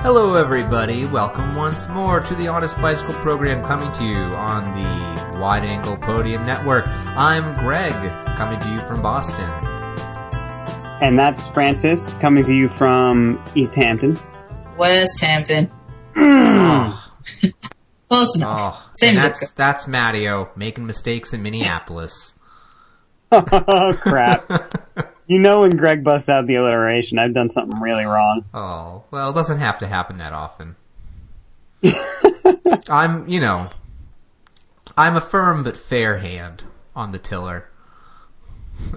Hello, everybody. Welcome once more to the Honest Bicycle program coming to you on the Wide Angle Podium Network. I'm Greg, coming to you from Boston. And that's Frances coming to you from East Hampton. West Hampton. Oh, Close enough. oh, Same and zip that's, code. that's Mattio making mistakes in Minneapolis. oh crap. You know when Greg busts out the alliteration, I've done something really wrong. Oh, well, it doesn't have to happen that often. I'm, you know, I'm a firm but fair hand on the tiller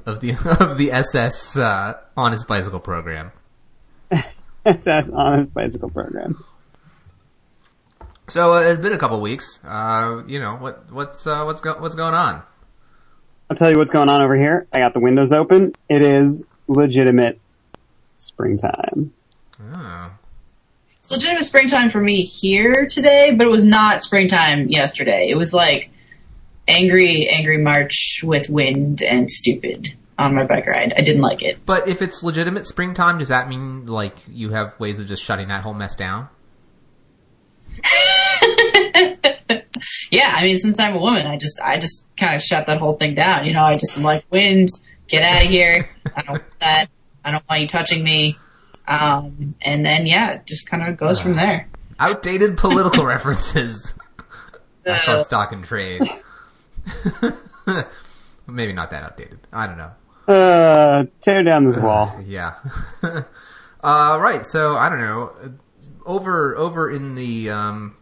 of the of the SS uh, Honest Bicycle program. That's Honest Bicycle Program. So uh, it's been a couple weeks. Uh, you know what what's uh, what's go- what's going on? I'll tell you what's going on over here. I got the windows open. It is legitimate springtime. Oh. It's legitimate springtime for me here today, but it was not springtime yesterday. It was like angry, angry March with wind and stupid on my bike ride. I didn't like it. But if it's legitimate springtime, does that mean like you have ways of just shutting that whole mess down? Yeah, I mean, since I'm a woman, I just, I just kind of shut that whole thing down. You know, I just am like, wind, get out of here. I don't want that. I don't want you touching me. Um, and then yeah, it just kind of goes from there. Outdated political references. That's our Uh, stock and trade. Maybe not that outdated. I don't know. Uh, tear down this wall. Yeah. uh, right. So I don't know. Over over in the um,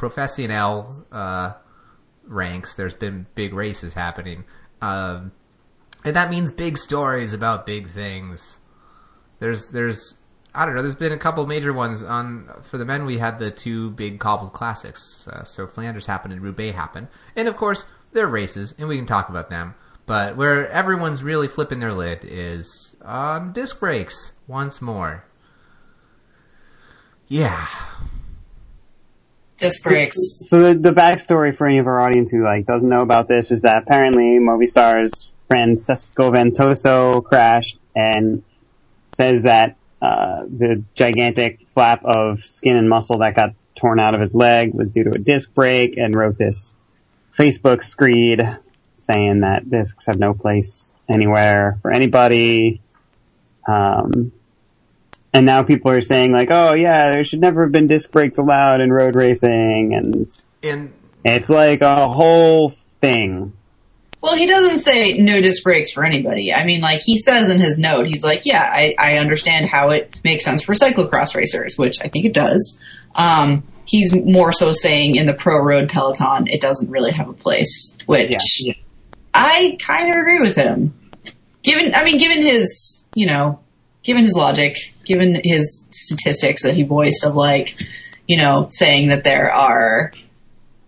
professional uh, ranks, there's been big races happening, um, and that means big stories about big things. There's there's I don't know. There's been a couple major ones on for the men. We had the two big cobbled classics. Uh, so Flanders happened and Roubaix happened, and of course they're races, and we can talk about them. But where everyone's really flipping their lid is on disc brakes once more. Yeah, disc brakes. So the, the backstory for any of our audience who like doesn't know about this is that apparently Movistar's Francisco Ventoso crashed and says that uh, the gigantic flap of skin and muscle that got torn out of his leg was due to a disc brake and wrote this Facebook screed saying that discs have no place anywhere for anybody. Um, and now people are saying like, oh yeah, there should never have been disc brakes allowed in road racing and and it's like a whole thing. Well, he doesn't say no disc brakes for anybody. I mean, like he says in his note, he's like, yeah, I, I understand how it makes sense for cyclocross racers, which I think it does. Um, he's more so saying in the pro road peloton, it doesn't really have a place, which Yeah. yeah. I kind of agree with him. Given, I mean, given his, you know, given his logic, given his statistics that he voiced of like, you know, saying that there are,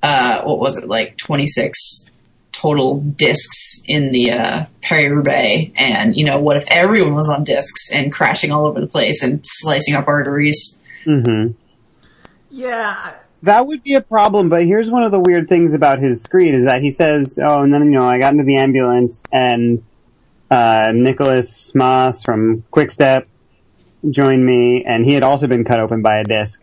uh, what was it, like 26 total discs in the, uh, Paris-Roubaix, and, you know, what if everyone was on discs and crashing all over the place and slicing up arteries? hmm yeah. That would be a problem, but here's one of the weird things about his screed is that he says, oh, and then, you know, I got into the ambulance and, uh, Nikolas Maes from Quickstep joined me and he had also been cut open by a disc.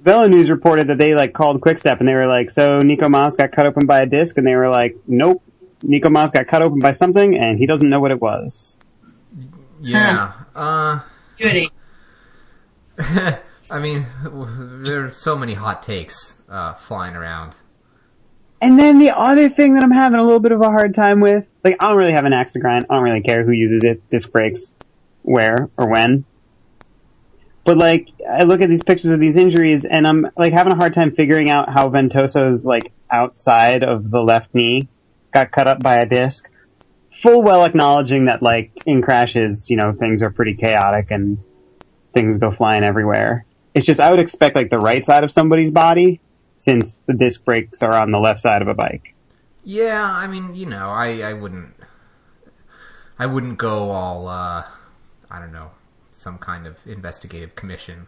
Velo News reported that they like called Quickstep and they were like, so Nico Maes got cut open by a disc and they were like, nope, Nico Maes got cut open by something and he doesn't know what it was. Yeah. Uh. Goody. I mean, there's so many hot takes uh, flying around. And then the other thing that I'm having a little bit of a hard time with, like I don't really have an axe to grind. I don't really care who uses disc, disc brakes, where or when. But like, I look at these pictures of these injuries and I'm like having a hard time figuring out how Ventoso's like outside of the left knee got cut up by a disc. Full well acknowledging that like in crashes, you know, things are pretty chaotic and things go flying everywhere. It's just I would expect like the right side of somebody's body since the disc brakes are on the left side of a bike. Yeah, I mean, you know, I, I wouldn't, I wouldn't go all, uh, I don't know, some kind of investigative commission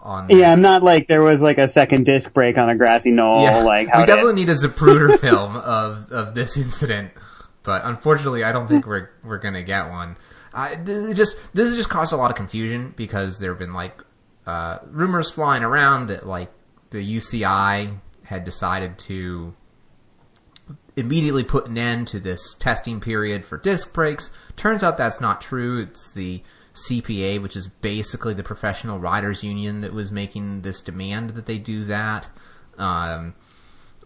on. Yeah, I'm not like there was like a second disc brake on a grassy knoll. Yeah, like we definitely need a Zapruder film of of this incident, but unfortunately, I don't think we're we're gonna get one. I, th- it just this has just caused a lot of confusion because there have been like uh, rumors flying around that like the UCI had decided to immediately put an end to this testing period for disc brakes. Turns out that's not true. It's the CPA, which is basically the professional riders union that was making this demand that they do that, um,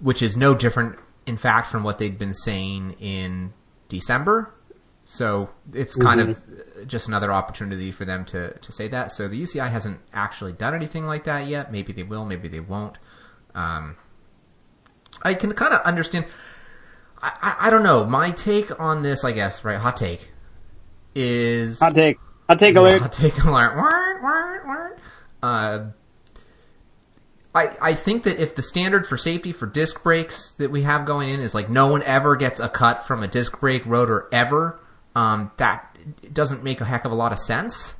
which is no different, in fact, from what they'd been saying in December. So it's kind of just another opportunity for them to, to say that. So the UCI hasn't actually done anything like that yet. Maybe they will, maybe they won't. Um, I can kind of understand. I, I, I don't know. My take on this, I guess, right? Hot take is Hot take. Hot take alert. Hot take alert. Word, word, word. Uh, I I think that if the standard for safety for disc brakes that we have going in is like no one ever gets a cut from a disc brake rotor ever, um, that doesn't make a heck of a lot of sense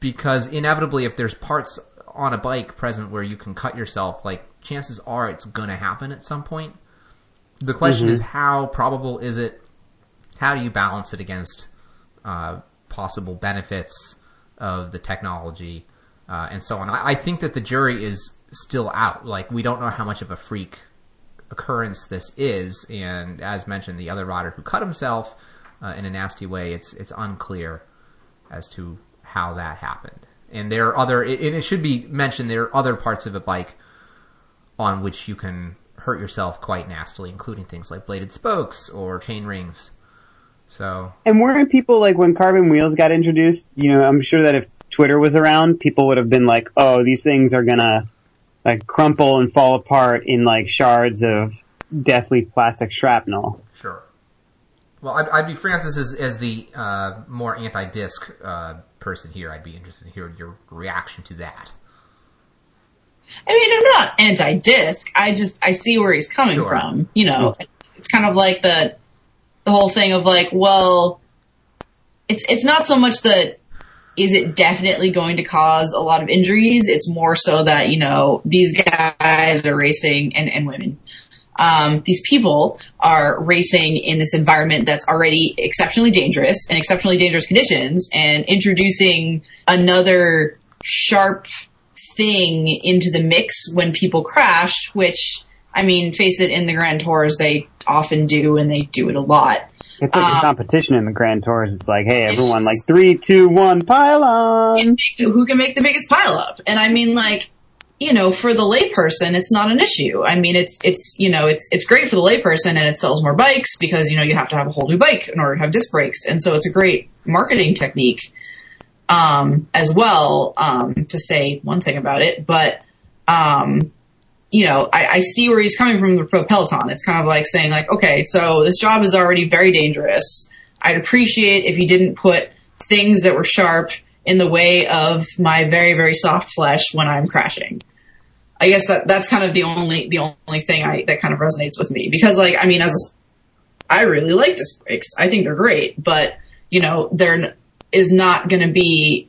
because inevitably, if there's parts on a bike present where you can cut yourself, like chances are it's gonna happen at some point. The question is how probable is it? How do you balance it against uh, possible benefits of the technology uh, and so on? I, I think that the jury is still out. Like we don't know how much of a freak occurrence this is, and as mentioned, the other rider who cut himself uh, in a nasty way, it's it's unclear as to how that happened. And there are other, and it should be mentioned, there are other parts of a bike on which you can hurt yourself quite nastily, including things like bladed spokes or chain rings. So, And weren't people like when carbon wheels got introduced? You know, I'm sure that if Twitter was around, people would have been like, "Oh, these things are gonna like crumple and fall apart in like shards of deathly plastic shrapnel." sure. Well, I'd, I'd be Frances as, as the uh, more anti-disc uh, person here. I'd be interested to hear your reaction to that. I mean, I'm not anti-disc. I just I see where he's coming Sure. from. You know, it's kind of like the the whole thing of like, well, it's it's not so much that is it definitely going to cause a lot of injuries. It's more so that you know these guys are racing and and women. Um, these people are racing in this environment that's already exceptionally dangerous and exceptionally dangerous conditions, and introducing another sharp thing into the mix when people crash, which I mean, face it, in the Grand Tours they often do, and they do it a lot. It's like Um, a competition in the Grand Tours. It's like, hey, everyone, like three, two, one, pylon. Who can make the biggest pile up? And I mean, like, you know, for the layperson, it's not an issue. I mean, it's it's you know, it's it's great for the layperson, and it sells more bikes because you know you have to have a whole new bike in order to have disc brakes, and so it's a great marketing technique um, as well. Um, to say one thing about it, but um, you know, I, I see where he's coming from the pro peloton. It's kind of like saying like, okay, so this job is already very dangerous. I'd appreciate if you didn't put things that were sharp in the way of my very, very soft flesh when I'm crashing. I guess that that's kind of the only the only thing I that kind of resonates with me because like I mean as I really like disc brakes. I think they're great, but you know, there is not going to be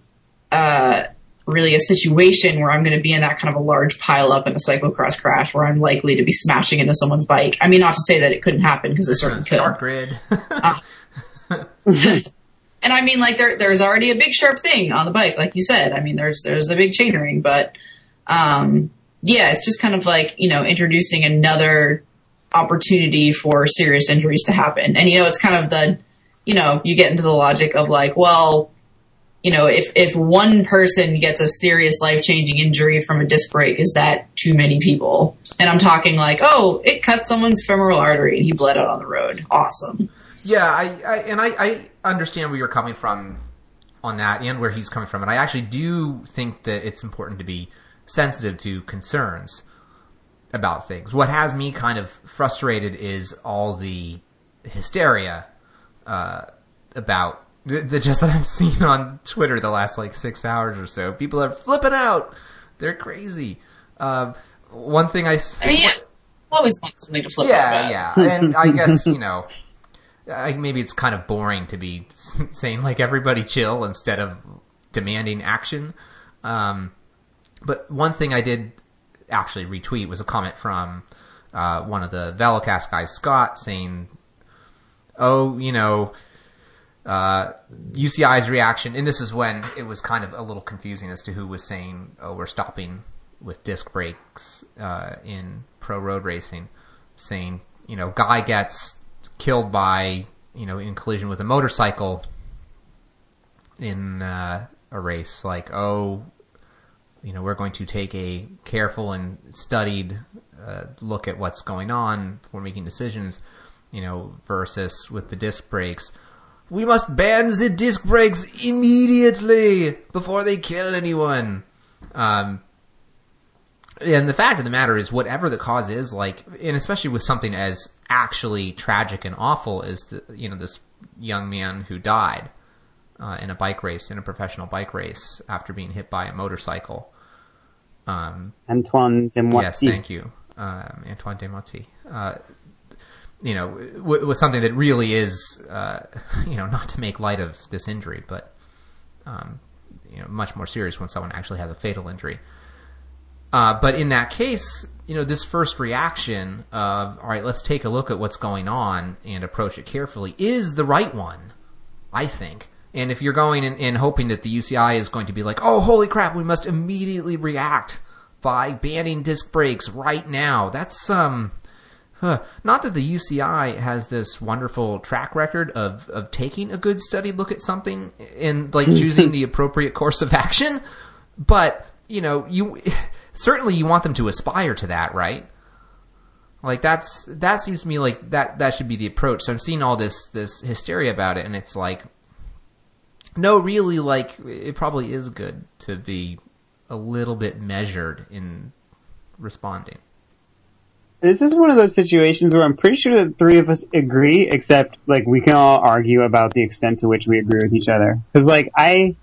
uh really a situation where I'm going to be in that kind of a large pile up in a cyclocross crash where I'm likely to be smashing into someone's bike. I mean, not to say that it couldn't happen because it certainly could. Dark grid. And I mean, like there, there's already a big sharp thing on the bike, like you said. I mean, there's there's the big chain ring, but um, yeah, it's just kind of like you know introducing another opportunity for serious injuries to happen. And you know, it's kind of the you know you get into the logic of like, well, you know, if if one person gets a serious life changing injury from a disc brake, is that too many people? And I'm talking like, oh, it cut someone's femoral artery and he bled out on the road. Awesome. Yeah, I, I and I, I understand where you're coming from on that and where he's coming from, and I actually do think that it's important to be sensitive to concerns about things. What has me kind of frustrated is all the hysteria uh, about the, the just that I've seen on Twitter the last like six hours or so. People are flipping out. They're crazy. Uh, one thing I mean, yeah, always want something to flip yeah, out yeah, and I guess you know, I, maybe it's kind of boring to be saying like everybody chill instead of demanding action. Um, but one thing I did actually retweet was a comment from uh, one of the Velocast guys, Scott, saying, "Oh, you know." Uh, UCI's reaction, and this is when it was kind of a little confusing as to who was saying, "Oh, we're stopping with disc brakes uh, in pro road racing," saying, you know, guy gets killed by, you know, in collision with a motorcycle in uh, a race, like, oh, you know, we're going to take a careful and studied uh, look at what's going on before making decisions, you know, versus with the disc brakes. We must ban the disc brakes immediately before they kill anyone. Um, and the fact of the matter is, whatever the cause is, like, and especially with something as actually tragic and awful as the, you know, this young man who died uh, in a bike race, in a professional bike race, after being hit by a motorcycle. Um, Antoine Demoitié. yes, thank you, um, Antoine Demoitié. Uh, you know, w- was something that really is, uh, you know, not to make light of this injury, but um, you know, much more serious when someone actually has a fatal injury. Uh, but in that case, you know, this first reaction of, all right, let's take a look at what's going on and approach it carefully is the right one, I think. And if you're going and hoping that the UCI is going to be like, oh, holy crap, we must immediately react by banning disc brakes right now, that's, um, huh. not that the UCI has this wonderful track record of, of taking a good studied look at something and like choosing the appropriate course of action, but, you know, you, certainly you want them to aspire to that, right? Like that's that seems to me like that that should be the approach. So I'm seeing all this this hysteria about it, and it's like, no, really, like it probably is good to be a little bit measured in responding. This is one of those situations where I'm pretty sure the three of us agree, except like we can all argue about the extent to which we agree with each other. Because like I,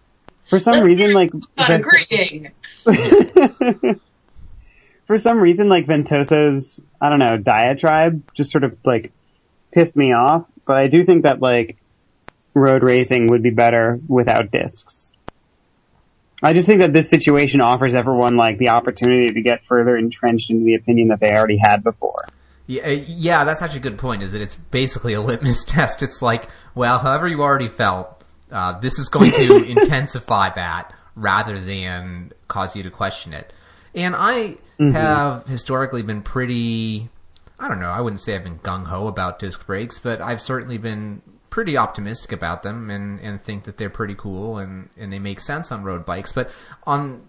for some Let's reason, like agreeing. for some reason, like Ventoso's, I don't know, diatribe just sort of like pissed me off. But I do think that like road racing would be better without discs. I just think that this situation offers everyone like the opportunity to get further entrenched into the opinion that they already had before. Yeah, uh, yeah, that's actually a good point. Is that it's basically a litmus test. It's like, well, however you already felt, uh, this is going to intensify that rather than cause you to question it. And I have historically been pretty, I don't know, I wouldn't say I've been gung ho about disc brakes, but I've certainly been pretty optimistic about them and, and think that they're pretty cool and, and they make sense on road bikes. But on,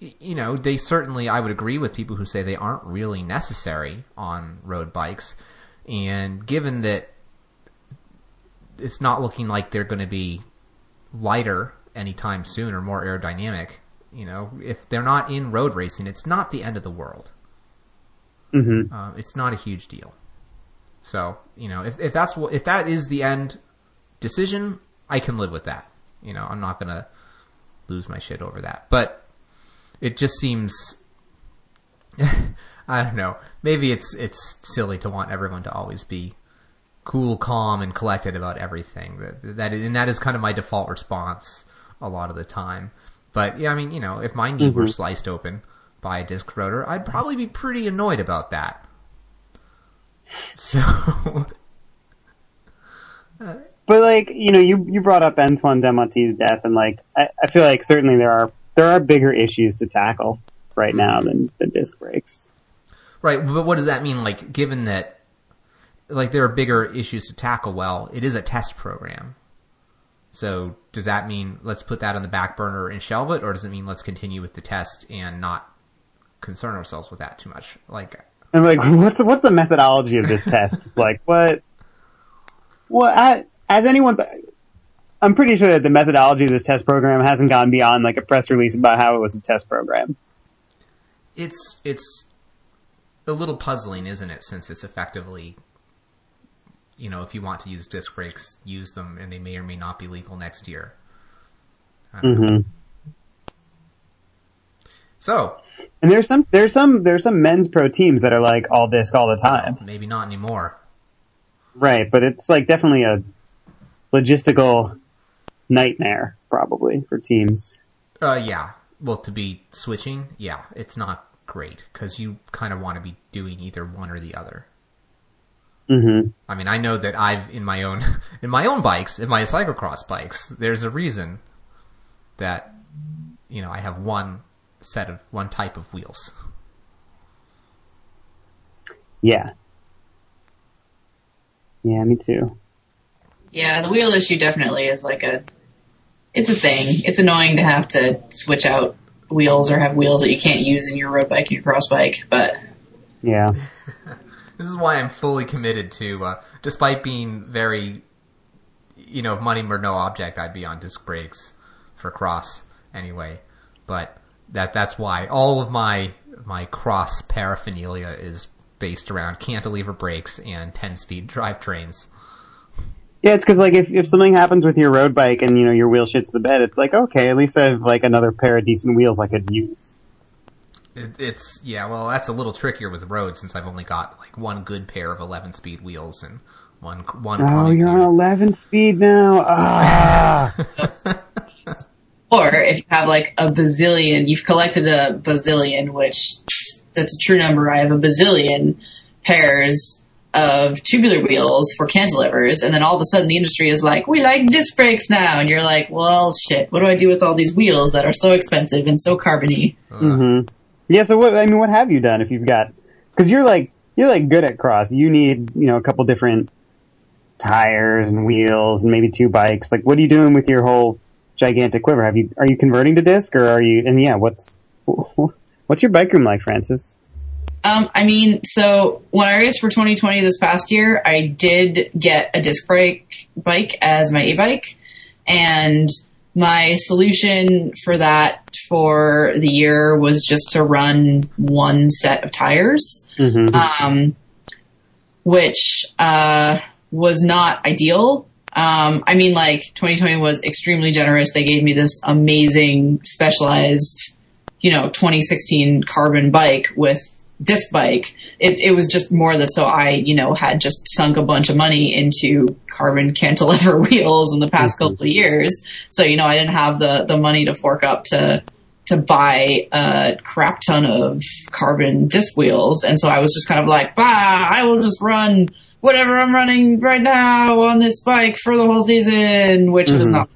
you know, they certainly, I would agree with people who say they aren't really necessary on road bikes. And given that it's not looking like they're going to be lighter anytime soon or more aerodynamic, you know, if they're not in road racing, it's not the end of the world. hmm Uh, it's not a huge deal. So, you know, if, if that's what, if that is the end decision, I can live with that. You know, I'm not gonna lose my shit over that. But it just seems, I don't know. Maybe it's it's silly to want everyone to always be cool, calm, and collected about everything. That that and that is kind of my default response a lot of the time. But yeah, I mean, you know, if my knee were mm-hmm. sliced open by a disc rotor, I'd probably be pretty annoyed about that. So, uh, But like, you know, you, you brought up Antoine Demoitié's death and like, I, I feel like certainly there are, there are bigger issues to tackle right hmm. now than the disc brakes. right, but what does that mean? Like, given that, like, there are bigger issues to tackle, well, it is a test program. So, does that mean let's put that on the back burner and shelve it, or does it mean let's continue with the test and not concern ourselves with that too much? Like, And like, what's the, what's the methodology of this test? Like, what? Well, I, as anyone, th- I'm pretty sure that the methodology of this test program hasn't gone beyond like a press release about how it was a test program. it's it's a little puzzling, isn't it? Since it's effectively, you know, if you want to use disc brakes, use them, and they may or may not be legal next year. I don't know. hmm So And there's some, there's some, there's some men's pro teams that are like all disc all the time. maybe not anymore. Right, but it's like definitely a logistical nightmare probably for teams. Uh, yeah. Well, to be switching, yeah, it's not great because you kind of want to be doing either one or the other. hmm I mean, I know that I've in my own in my own bikes, in my cyclocross bikes, there's a reason that you know I have one set of one type of wheels. Yeah. Yeah, me too. Yeah, the wheel issue definitely is like a, it's a thing. It's annoying to have to switch out wheels or have wheels that you can't use in your road bike and your cross bike, but Yeah. This is why I'm fully committed to, uh, despite being very, you know, money were no object, I'd be on disc brakes for cross anyway. But that that's why all of my my cross paraphernalia is based around cantilever brakes and 10 speed drivetrains. Yeah, it's because like if if something happens with your road bike and you know your wheel shits the bed, it's like okay, at least I have like another pair of decent wheels I could use. It, it's yeah, well, that's a little trickier with roads since I've only got like one good pair of 11 speed wheels and one one. Oh, crummy you're on 11 speed now. Ah. or if you have like a bazillion, you've collected a bazillion, which that's a true number. I have a bazillion pairs of tubular wheels for cantilevers, and then all of a sudden the industry is like, we like disc brakes now, and you're like, well, shit, what do I do with all these wheels that are so expensive and so carbony? Mm-hmm. Yeah. So what? I mean, what have you done if you've got? Because you're like you're like good at cross. You need you know a couple different tires and wheels and maybe two bikes. Like, what are you doing with your whole gigantic quiver? Have you are you converting to disc or are you? And yeah, what's what's your bike room like, Frances? Um, I mean, so when I raced for 2020 this past year, I did get a disc brake bike as my e-bike, and my solution for that for the year was just to run one set of tires, hmm um, which uh, was not ideal. Um, I mean, like 2020 was extremely generous. They gave me this amazing specialized, you know, 2016 carbon bike with disc bike. It, it was just more that so I, you know, had just sunk a bunch of money into carbon cantilever wheels in the past couple of years. So, you know, I didn't have the, the money to fork up to, to buy a crap ton of carbon disc wheels. And so I was just kind of like, bah, I will just run whatever I'm running right now on this bike for the whole season, which was Mhm. not.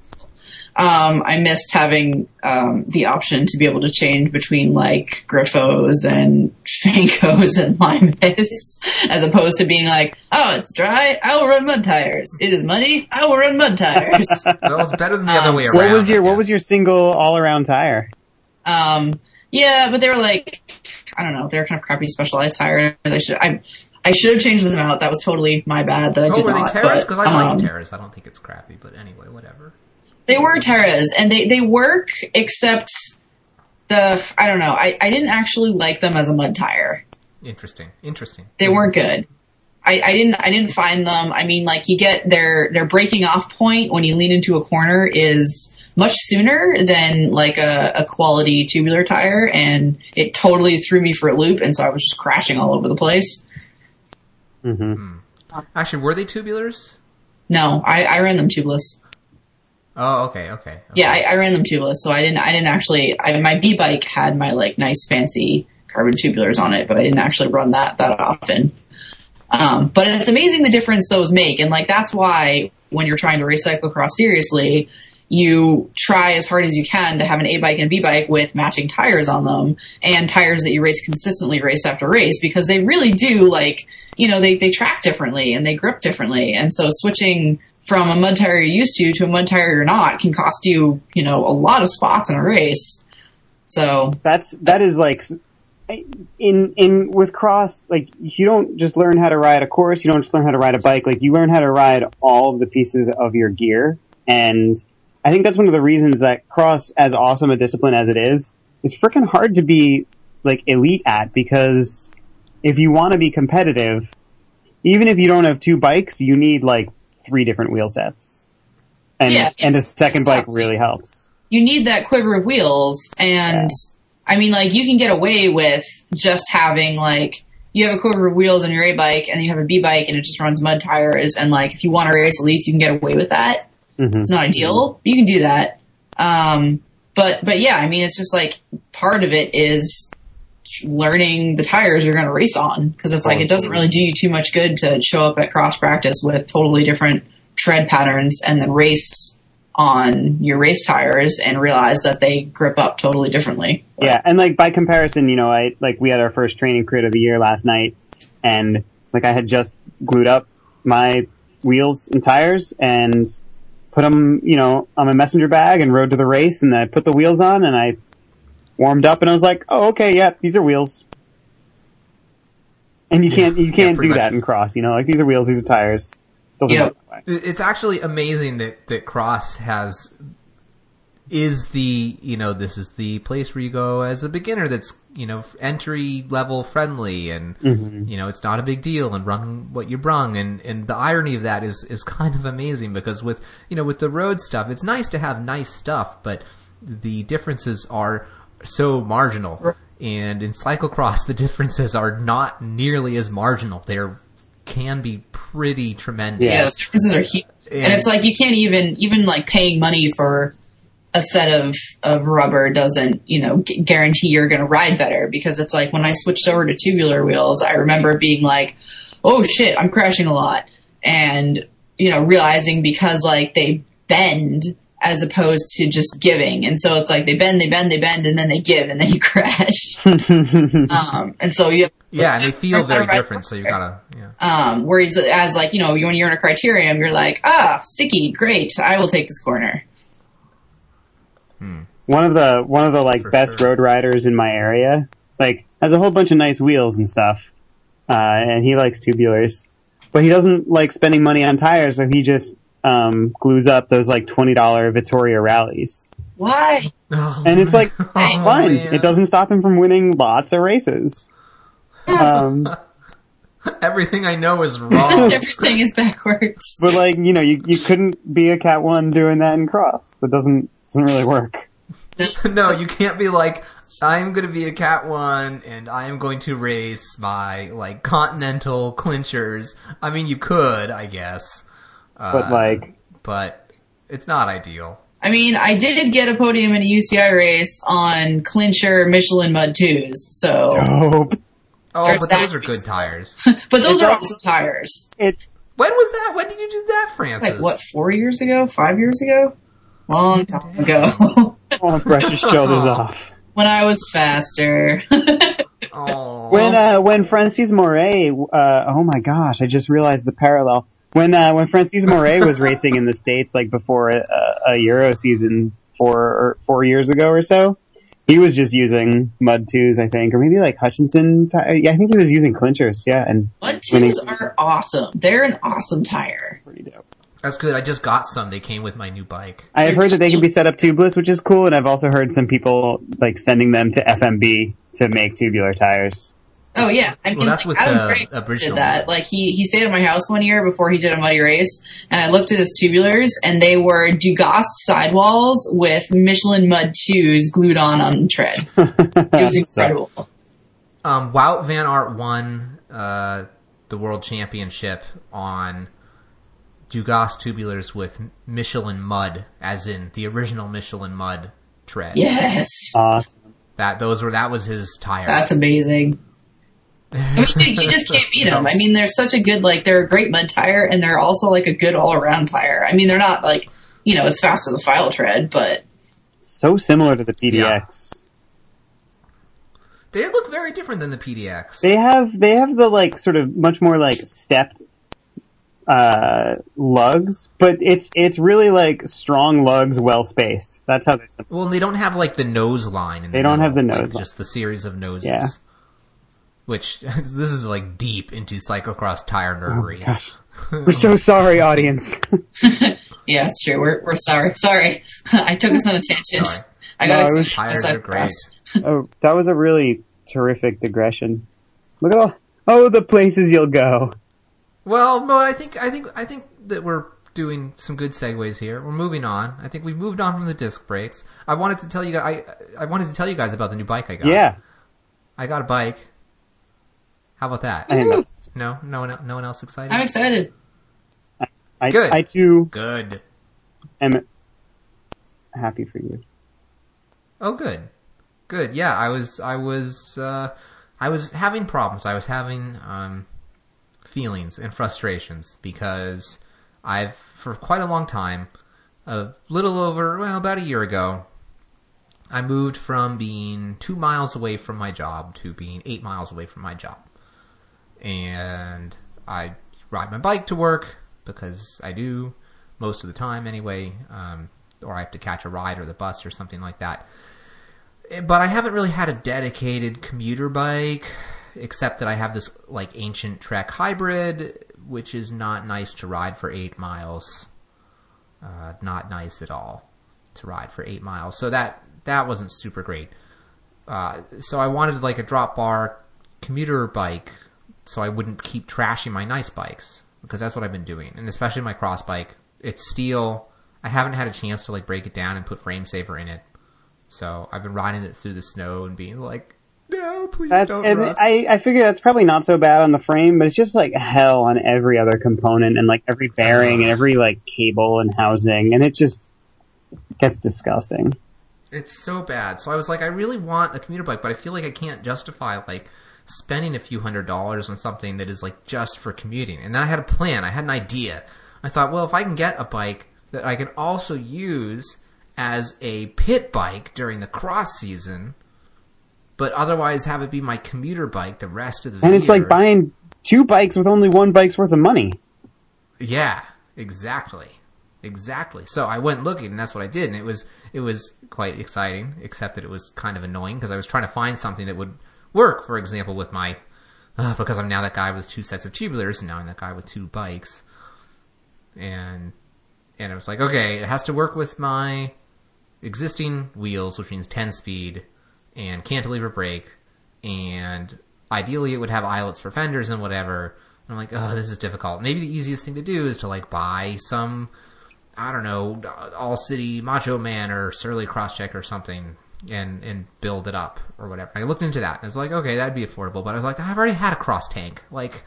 Um, I missed having um, the option to be able to change between like Grifos and Fankos and Limas, as opposed to being like, oh, it's dry, I will run mud tires. It is muddy, I will run mud tires. Well, it's better than the other Um, way around. What was your What was your single all around tire? Um, yeah, but they were like, I don't know, they were kind of crappy specialized tires. I should, I, I should have changed them out. That was totally my bad that I Oh, did were not. they Terras? Because I um, like Terras. I don't think it's crappy, but anyway, whatever. They were Terras, and they, they work, except the, I don't know, I, I didn't actually like them as a mud tire. Interesting. Interesting. They weren't good. I, I didn't I didn't find them. I mean, like you get their their breaking off point when you lean into a corner is much sooner than like a, a quality tubular tire, and it totally threw me for a loop, and so I was just crashing all over the place. hmm Actually, were they tubulars? No, I, I ran them tubeless. Oh, okay, okay. okay. Yeah, I, I ran them tubeless, so I didn't I didn't actually. I, my B bike had my like nice fancy carbon tubulars on it, but I didn't actually run that that often. Um, but it's amazing the difference those make, and like that's why when you're trying to race cyclocross seriously, you try as hard as you can to have an A bike and a B bike with matching tires on them and tires that you race consistently race after race because they really do like you know they they track differently and they grip differently, and so switching from a mud tire you're used to to a mud tire you're not can cost you you know a lot of spots in a race. So That's that is like in in with cross like you don't just learn how to ride a course you don't just learn how to ride a bike like you learn how to ride all of the pieces of your gear and i think that's one of the reasons that cross as awesome a discipline as it is is freaking hard to be like elite at because if you want to be competitive even if you don't have two bikes you need like three different wheel sets and Yeah, and a second bike tough. really helps you need that quiver of wheels and I mean like you can get away with just having like you have a quiver of wheels on your A bike and you have a B bike and it just runs mud tires and like if you want to race elites you can get away with that. Mhm. It's not ideal. but You can do that. Um but but yeah, I mean it's just like part of it is learning the tires you're going to race on because it's like it doesn't really do you too much good to show up at cross practice with totally different tread patterns and then race on your race tires and realize that they grip up totally differently. Yeah, and like by comparison, you know, I like we had our first training crit of the year last night, and like I had just glued up my wheels and tires and put them, you know, on my messenger bag and rode to the race, and I put the wheels on and I warmed up, and I was like, oh, okay, yeah, these are wheels. And you can't you can't pretty do much. that in cross, you know, like these are wheels, these are tires. Doesn't Yeah. work that way. It's actually amazing that, that Cross has is the you know this is the place where you go as a beginner that's you know entry level friendly and mm-hmm. you know it's not a big deal and run what you brung and and the irony of that is is kind of amazing because with you know with the road stuff it's nice to have nice stuff but the differences are so marginal. And in cyclocross the differences are not nearly as marginal. They're can be pretty tremendous. Yeah, the differences are huge. And And- it's like you can't even even like paying money for a set of of rubber doesn't you know gu- guarantee you're going to ride better. Because it's like when I switched over to tubular wheels, I remember being like, oh shit, I'm crashing a lot, and you know realizing because like they bend as opposed to just giving, and so it's like they bend, they bend, they bend, and then they give, and then you crash. um, and so you Yeah, and they feel very Right. different, so you gotta, yeah. um, whereas as like, you know, when you're in a criterium, you're like, ah, sticky, great, I will take this corner. one of the one of the like For best sure. road riders in my area like has a whole bunch of nice wheels and stuff uh and he likes tubulars but he doesn't like spending money on tires so he just um glues up those like $20 Vittoria rallies Why? Oh, and it's like oh, fine man. it doesn't stop him from winning lots of races um Everything I know is wrong. Everything is backwards. but like you know you you couldn't be a cat 1 doing that in cross that doesn't doesn't really work no, you can't be like, I'm gonna be a cat one, and I am going to race my, like, continental clinchers. I mean, you could, I guess. Uh, but like but it's not ideal. I mean, I did get a podium in a UCI race on clincher Michelin Mud 2s, so, dope Oh, There's but those are good reason. tires. but those It's are like- awesome tires. it's When was that? When did you do that, Frances? Like, what, four years ago? Five years ago? Long time ago. oh, brush your shoulders off when I was faster. Oh. When uh, when Francis Mourey, uh, oh my gosh, I just realized the parallel. When uh, when Francis Mourey was racing in the states, like before a, a Euro season four four years ago or so, he was just using mud twos, I think, or maybe like Hutchinson. Ti- yeah, I think he was using clinchers. Yeah, and Mud winning 2s are awesome. They're an awesome tire. pretty dope. That's good. I just got some. They came with my new bike. I have heard that they can be set up tubeless, which is cool, and I've also heard some people like sending them to FMB to make tubular tires. Oh yeah, I mean, that's like, with, Adam uh, Gray original. did that. Like he he stayed at my house one year before he did a muddy race, and I looked at his tubulars, and they were Dugast sidewalls with Michelin Mud twos glued on on the tread. It was incredible. Um, Wout Van Aert won uh, the world championship on Dugast tubulars with Michelin mud, as in the original Michelin mud tread. Yes, Awesome. That those were that was his tire. that's amazing. I mean, you, you just can't beat them. I mean, they're such a good like they're a great mud tire, and they're also like a good all around tire. I mean, they're not like you know as fast as a file tread, but So similar to the PDX. they look very different than the PDX. They have they have the like sort of much more like stepped uh lugs, but it's it's really like strong lugs, well spaced. That's how they're. well, they don't have like the nose line. In They the don't middle, have the like, nose line. just the series of noses. Yeah. Which this is like deep into cyclocross tire oh, nerdery. Oh Gosh, we're so sorry, audience. yeah, it's true. We're we're sorry. Sorry, I took us on a tangent. Sorry. I got No, it was- excited Tires are great. oh, that was a really terrific digression. Look at all oh the places you'll go. Well, no, I think I think I think that we're doing some good segues here. We're moving on. I think we've moved on from the disc brakes. I wanted to tell you guys. I I wanted to tell you guys about the new bike I got. Yeah, I got a bike. How about that? I. No, no one, no one else excited. I'm excited. I, Good. I too Good. am happy for you. Oh, good. Good. Yeah, I was, I was, uh, I was having problems. I was having, um, feelings and frustrations because I've, for quite a long time, a little over, well, about a year ago, I moved from being two miles away from my job to being eight miles away from my job. And I ride my bike to work because I do most of the time anyway, um, or I have to catch a ride or the bus or something like that. But I haven't really had a dedicated commuter bike, except that I have this like ancient Trek hybrid, which is not nice to ride for eight miles. Uh, not nice at all to ride for eight miles. So that that wasn't super great. Uh, so I wanted like a drop bar commuter bike, so I wouldn't keep trashing my nice bikes because that's what I've been doing, and especially my cross bike. It's steel. I haven't had a chance to like break it down and put frame saver in it, so I've been riding it through the snow and being like, "No, please That, don't and rust." I, I figure that's probably not so bad on the frame, but it's just like hell on every other component and like every bearing and every like cable and housing, and it just gets disgusting. It's so bad. So I was like, I really want a commuter bike, but I feel like I can't justify like spending a few hundred dollars on something that is like just for commuting. And then I had a plan. I had an idea. I thought, well, if I can get a bike that I can also use as a pit bike during the cross season, but otherwise have it be my commuter bike the rest of the And it's like buying two bikes with only one bike's worth of money. Yeah, exactly. Exactly. So I went looking and that's what I did and it was it was quite exciting except that it was kind of annoying because I was trying to find something that would work for example with my uh, because I'm now that guy with two sets of tubulars and now I'm that guy with two bikes. And and I was like, okay, it has to work with my existing wheels, which means 10 speed and cantilever brake and ideally it would have eyelets for fenders and whatever. And I'm like, oh, this is difficult. Maybe the easiest thing to do is to like buy some, I don't know, all city macho man or surly crosscheck or something and, and build it up or whatever. I looked into that and it's like, okay, that'd be affordable. But I was like, I've already had a cross tank. Like,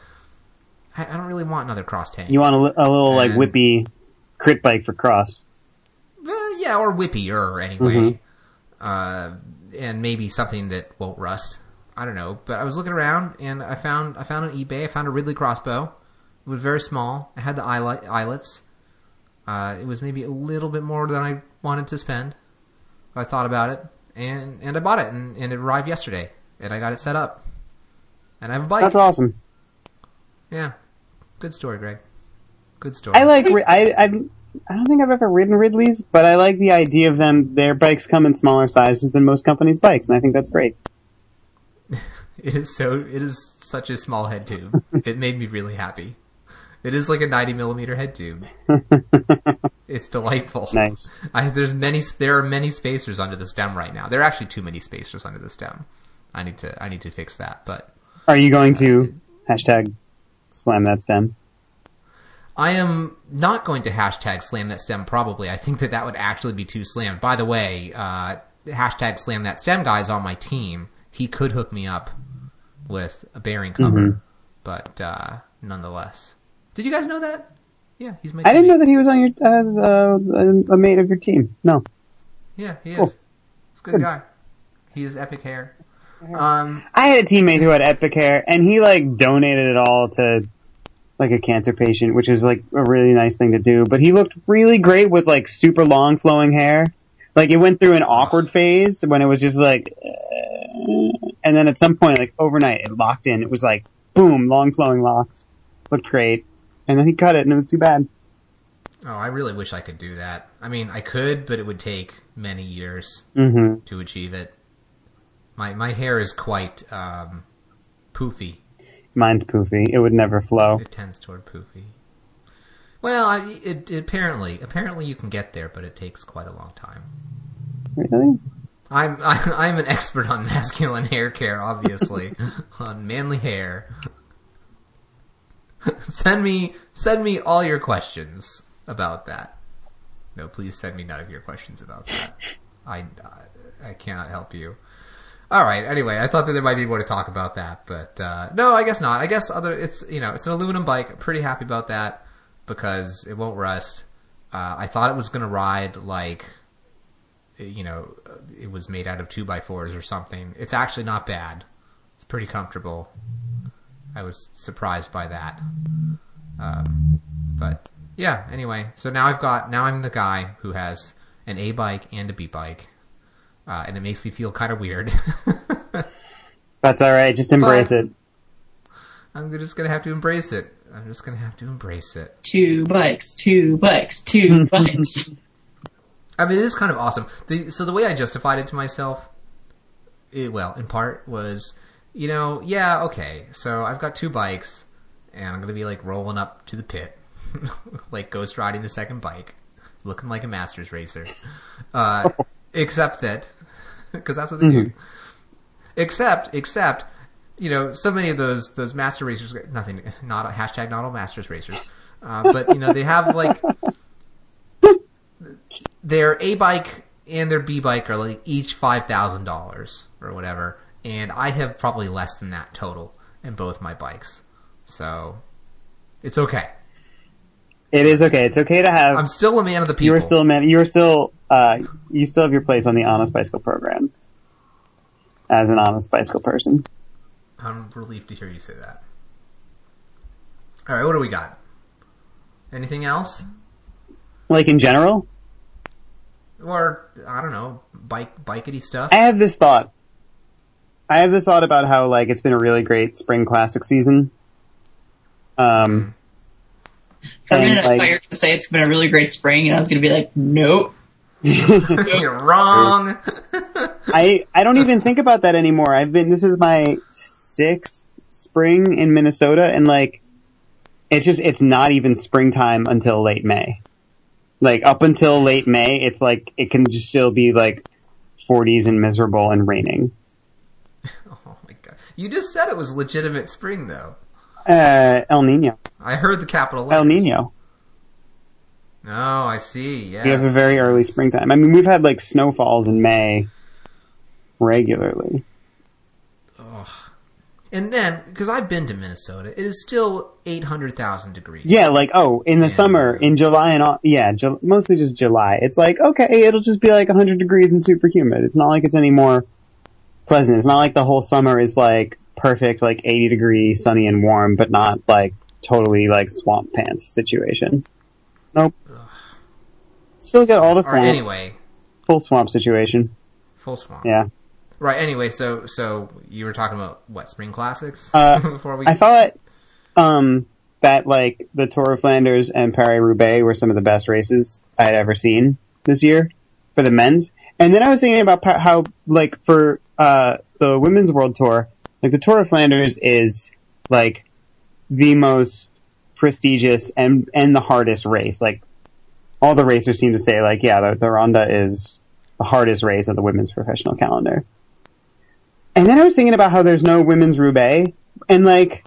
I, I don't really want another cross tank. You want a, a little like whippy crit bike for cross. Yeah, or whippier anyway. Uh, and maybe something that won't rust. I don't know. But I was looking around and I found I found on eBay. I found a Ridley crossbow. It was very small. It had the eyelet, eyelets. Uh, it was maybe a little bit more than I wanted to spend. I thought about it and and I bought it and, and it arrived yesterday and I got it set up. And I have a bike. That's awesome. Yeah. Good story, Greg. Good story. I like. I I I don't think I've ever ridden Ridleys, but I like the idea of them. Their bikes come in smaller sizes than most companies' bikes, and I think that's great. It is so. It is such a small head tube. it made me really happy. It is like a 90 millimeter head tube. It's delightful. Nice. I, there's many. There are many spacers under the stem right now. There are actually too many spacers under the stem. I need to. I need to fix that. But Are you going to hashtag slam that stem? I am not going to hashtag slam that stem. Probably. I think that that would actually be too slammed. By the way, uh, hashtag slam that stem guy is on my team. He could hook me up with a bearing cover, Mm-hmm. but uh, nonetheless, did you guys know that? Yeah, he's my. I didn't know that he was on your uh, uh, a mate of your team. No. Yeah, he is. Cool. He's a good guy. He has epic hair. Um, I had a teammate who had epic hair, and he like donated it all to like a cancer patient, which is like a really nice thing to do. But he looked really great with like super long flowing hair. Like it went through an awkward phase when it was just like, uh, and then at some point, like overnight, it locked in. It was like boom, long flowing locks, looked great, and then he cut it, and it was too bad. oh, I really wish I could do that. I mean, I could, but it would take many years hmm to achieve it. My my hair is quite um, poofy. Mine's poofy. It would never flow. It tends toward poofy. Well, I, it, it apparently apparently you can get there, but it takes quite a long time. Really? I'm I, I'm an expert on masculine hair care, obviously, on manly hair. send me send me all your questions about that. No, please send me none of your questions about that. I I cannot help you. All right. Anyway, I thought that there might be more to talk about that, but uh, no, I guess not. I guess other it's you know it's an aluminum bike. I'm pretty happy about that because it won't rust. Uh, I thought it was going to ride like you know, it was made out of two by fours or something. It's actually not bad. It's pretty comfortable. I was surprised by that. Um, but yeah, anyway, so now I've got, now I'm the guy who has an A bike and a B bike. Uh, and it makes me feel kind of weird. That's all right. Just embrace But- it. I'm just gonna have to embrace it. I'm just gonna have to embrace it. Two bikes, two bikes, two bikes. I mean, it is kind of awesome. The, so the way I justified it to myself, it, well, in part was, you know, yeah, okay, so I've got two bikes, and I'm gonna be like rolling up to the pit, like ghost riding the second bike, looking like a masters racer. Uh, except that, because that's what they do. Except, except, you know, so many of those those master racers, nothing, not hashtag not all masters racers, uh, but you know, they have like their A bike and their B bike are like each five thousand dollars or whatever, and I have probably less than that total in both my bikes, so it's okay. It is okay. It's okay to have. I'm still a man of the people. you are still a man. You are still. Uh, you still have your place on the Honest Bicycle program. As an honest bicycle person. I'm relieved to hear you say that. All right, what do we got? Anything else? Like in general, Or I don't know, bike bikety stuff. I have this thought. I have this thought about how like it's been a really great spring classic season. Um, For a and, minute, I like- you were going to say it's been a really great spring, and I was going to be like, nope. You're wrong. I I don't even think about that anymore. I've been this is my sixth spring in Minnesota, and like it's just it's not even springtime until late May. Like up until late May, it's like it can just still be like 40s and miserable and raining. You just said it was legitimate spring, though. Uh, El Nino, I heard the capital El. Nino. Oh, I see. Yes. We have a very early springtime. I mean, we've had like snowfalls in May regularly. Ugh. And then, because I've been to Minnesota, it is still 800,000 degrees. Yeah, like oh, in the summer, in July and all, yeah, Ju- mostly just July. It's like okay, it'll just be like 100 degrees and super humid. It's not like it's any more pleasant. It's not like the whole summer is like perfect, like 80 degrees, sunny and warm, but not like totally like swamp pants situation. Nope. Still got all the right, swamp, anyway, full swamp situation. full swamp. Yeah. Right, anyway, so so you were talking about, what, spring classics? Uh, Before we... I thought um that like the Tour of Flanders and Paris Roubaix were some of the best races I had ever seen this year for the men's. And then I was thinking about how like for uh the women's world tour, like the Tour of Flanders is like the most prestigious and and the hardest race. Like all the racers seem to say like yeah, the, the Ronde is the hardest race of the women's professional calendar. And then I was thinking about how there's no women's Roubaix, and like,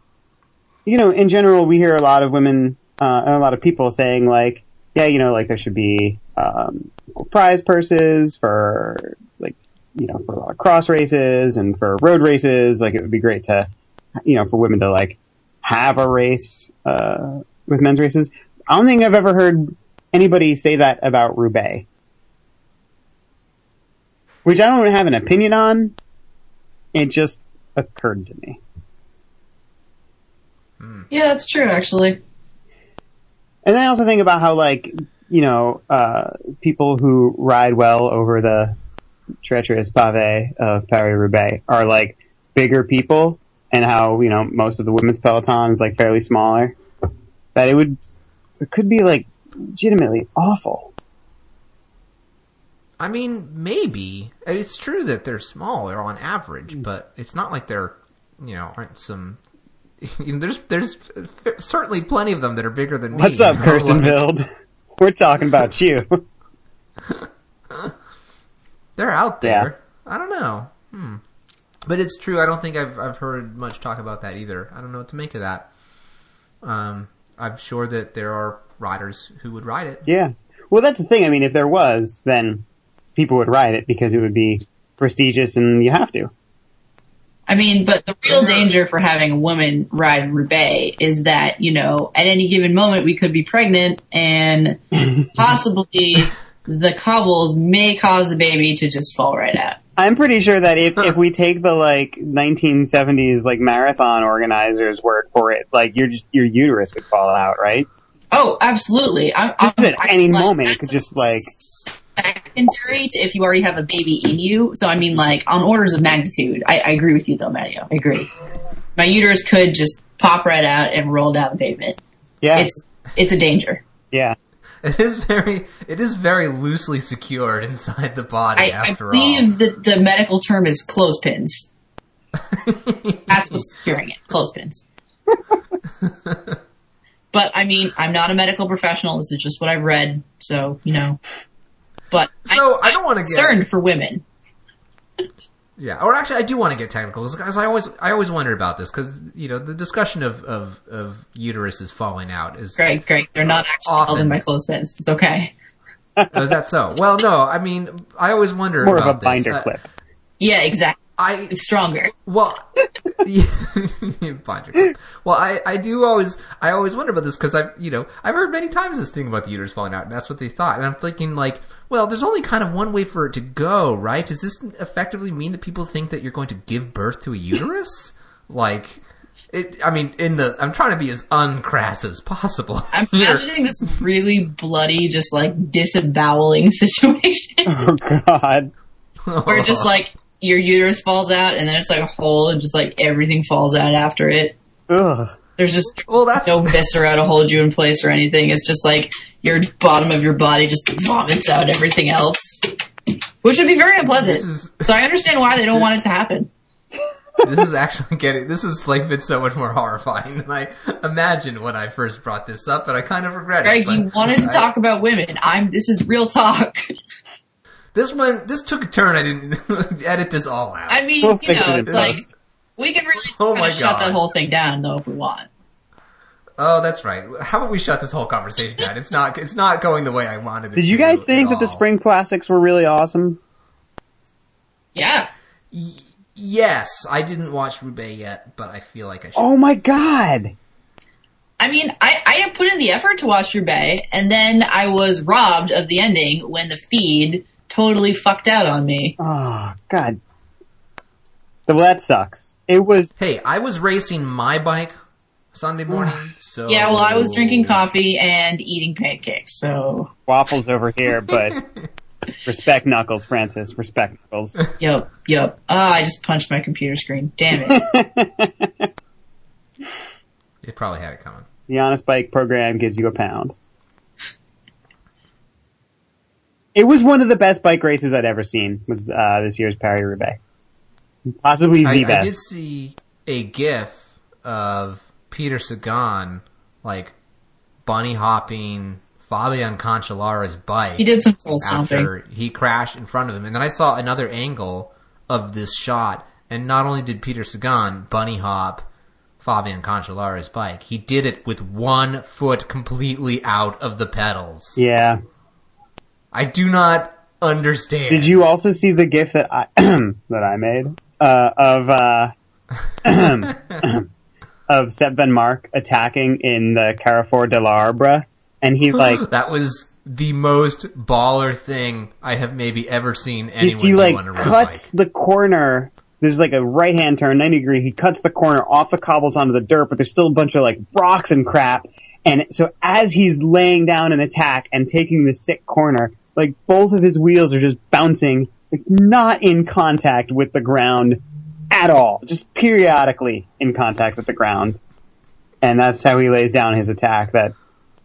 you know, in general, we hear a lot of women, uh, and a lot of people saying like, yeah, you know, like there should be, um, prize purses for you know, for a lot of cross races and for road races. Like it would be great to, you know, for women to like have a race, uh, with men's races. I don't think I've ever heard anybody say that about Roubaix. Which I don't have an opinion on. It just occurred to me. Yeah, that's true, actually. And then I also think about how like, you know, uh, people who ride well over the treacherous pave of Paris-Roubaix are like bigger people and how, you know, most of the women's peloton is like fairly smaller. That it would, it could be like legitimately awful. I mean, maybe. It's true that they're smaller on average, but it's not like they're, you know, aren't some. You know, there's there's certainly plenty of them that are bigger than me. What's up, Kirsten like- Build? We're talking about you. They're out there. I don't know. Hmm. But it's true. I don't think I've I've heard much talk about that either. I don't know what to make of that. Um, I'm sure that there are riders who would ride it. Yeah. Well, that's the thing. I mean, if there was, then people would ride it because it would be prestigious and you have to. I mean, but the real danger for having a woman ride Roubaix is that, you know, at any given moment we could be pregnant and possibly the cobbles may cause the baby to just fall right out. I'm pretty sure that if, if we take the like 1970s like marathon organizers word for it, like your your uterus would fall out, right? Oh, absolutely. I'm, Just I'm- at I- any like, moment, it could just like secondary to if you already have a baby in you. So I mean, like on orders of magnitude. I, I agree with you though, Matteo. I agree. My uterus could just pop right out and roll down the pavement. yeah, It's it's a danger. yeah. It is very, it is very loosely secured inside the body. I, I after believe that the medical term is clothespins. That's what's securing it. Clothespins. but I mean, I'm not a medical professional. This is just what I've read. So you know. But So, I don't wanna get- concerned for women. Yeah, or actually, I do want to get technical because I always, I always wonder about this because you know the discussion of of, of uteruses falling out is great, great. they're not actually held in my clothespins. It's okay. oh, is that so? Well, no, I mean, I always wonder More of about a binder this. Uh, clip. Yeah, exactly. I It's stronger. Well, yeah, binder. Well, I, I do always I always wonder about this because I've you know I've heard many times this thing about the uterus falling out, and that's what they thought. And I'm thinking like, well, there's only kind of one way for it to go, right? Does this effectively mean that people think that you're going to give birth to a uterus? like, it. I mean, in the I'm trying to be as uncrass as possible. I'm imagining this really bloody, just like disemboweling situation Oh god. where just like your uterus falls out and then it's like a hole and just like everything falls out after it. Ugh. There's just Well, that's- no viscera to hold you in place or anything. It's just like your bottom of your body just vomits out everything else, which would be very unpleasant. Is- So I understand why they don't want it to happen. this is actually getting this is like been so much more horrifying than I imagined when I first brought this up, and I kind of regret it. Greg, you wanted to I- talk about women. I'm. This is real talk. This one, this took a turn. I didn't edit this all out. I mean, We'll you know, it it's like post. we can really just Oh kind of shut that whole thing down, though, if we want. oh, that's right. How about we shut this whole conversation down? It's not, it's not going the way I wanted it. Did you guys think that the spring classics were really awesome? Yeah. Yes, I didn't watch Roubaix yet, but I feel like I should. Oh my god. I mean, I, I put in the effort to watch Roubaix, and then I was robbed of the ending when the feed totally fucked out on me. Oh god. Well, that sucks. It was Hey, I was racing my bike Sunday morning, so Yeah, well, I was drinking coffee and eating pancakes, so waffles over here, but respect Knuckles, Frances. Respect Knuckles. yup, yup. Ah, I just punched my computer screen. Damn it. It probably had it coming. The Honest Bike program gives you a pound. It was one of the best bike races I'd ever seen. Was uh, this year's Paris Roubaix, possibly the I, I did see a GIF of Peter Sagan like bunny hopping Fabian Cancellara's bike. He did some full stomping. after he crashed in front of him. And then I saw another angle of this shot, and not only did Peter Sagan bunny hop Fabian Cancellara's bike, he did it with one foot completely out of the pedals. Yeah. I do not understand. Did you also see the GIF that I that I made uh, of uh, of Sep Vanmarcke attacking in the Carrefour de l'Arbre, and he like That was the most baller thing I have maybe ever seen anyone he do like on a road cuts bike. the corner. There's like a right hand turn, 90 degree. He cuts the corner off the cobbles onto the dirt, but there's still a bunch of like rocks and crap. And so as he's laying down an attack and taking the sick corner, like both of his wheels are just bouncing, like not in contact with the ground at all, just periodically in contact with the ground. And that's how he lays down his attack that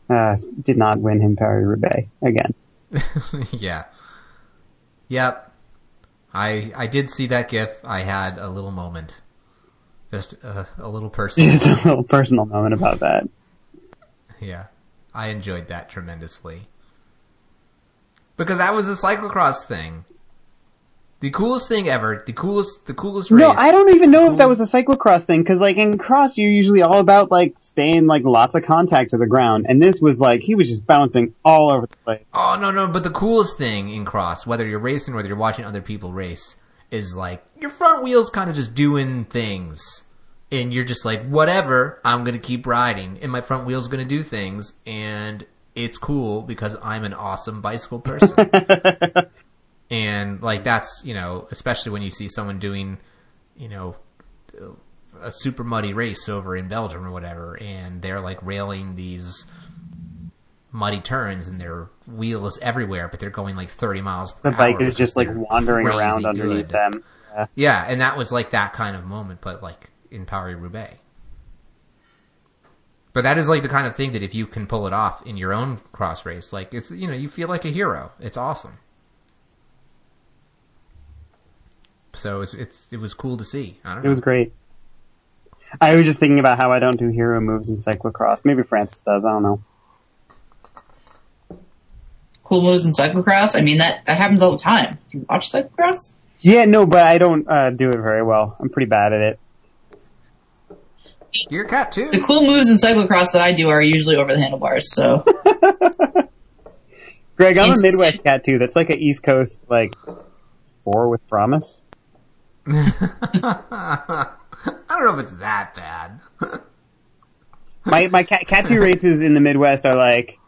uh, did not win him Paris Roubaix again. yeah. Yep. I I did see that gif. I had a little moment. Just uh, a little personal. Just a little personal moment about that. Yeah. I enjoyed that tremendously. Because that was a cyclocross thing. The coolest thing ever. The coolest the coolest race. No, I don't even know if that was a cyclocross thing, cause like in cross you're usually all about like staying like lots of contact to the ground, and this was like, he was just bouncing all over the place. Oh no no! But the coolest thing in cross, whether you're racing, or whether you're watching other people race, is like your front wheels kind of just doing things, and you're just like, whatever, I'm gonna keep riding, and my front wheel's gonna do things, and it's cool because I'm an awesome bicycle person. and like that's, you know, especially when you see someone doing, you know, a super muddy race over in Belgium or whatever, and they're like railing these muddy turns and their wheels everywhere, but they're going like 30 miles per The bike is just like wandering around underneath good. them. Yeah. Yeah, and that was like that kind of moment, but like in Paris Roubaix. But that is like the kind of thing that if you can pull it off in your own cross race, like it's you know you feel like a hero. It's awesome. So it's, it's it was cool to see. I don't It was great. I was just thinking about how I don't do hero moves in cyclocross. Maybe Frances does. I don't know. Cool moves in cyclocross. I mean, that, that happens all the time. You watch cyclocross? Yeah, no, but I don't uh, do it very well. I'm pretty bad at it. Your cat too. The cool moves in cyclocross that I do are usually over the handlebars, so. Greg, I'm a Midwest cat too. That's like an East Coast like four with promise. I don't know if it's that bad. My my cat cat two races in the Midwest are like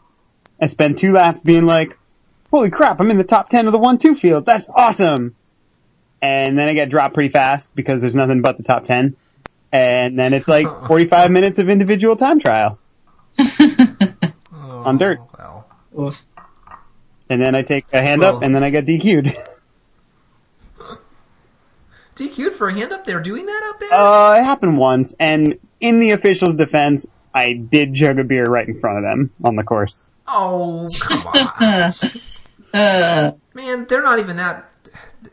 I spend two laps being like, "Holy crap! I'm in the top ten of the one two field. That's awesome!" And then I get dropped pretty fast because there's nothing but the top ten. And then it's like 45 minutes of individual time trial. On dirt. Oh, Well, Oof. And then I take a hand Well- up and then I get DQ'd. DQ'd for a hand up. They're doing that out there. Uh, it happened once, and in the official's defense, I did jug a beer right in front of them on the course. oh come on, Uh, man! They're not even that.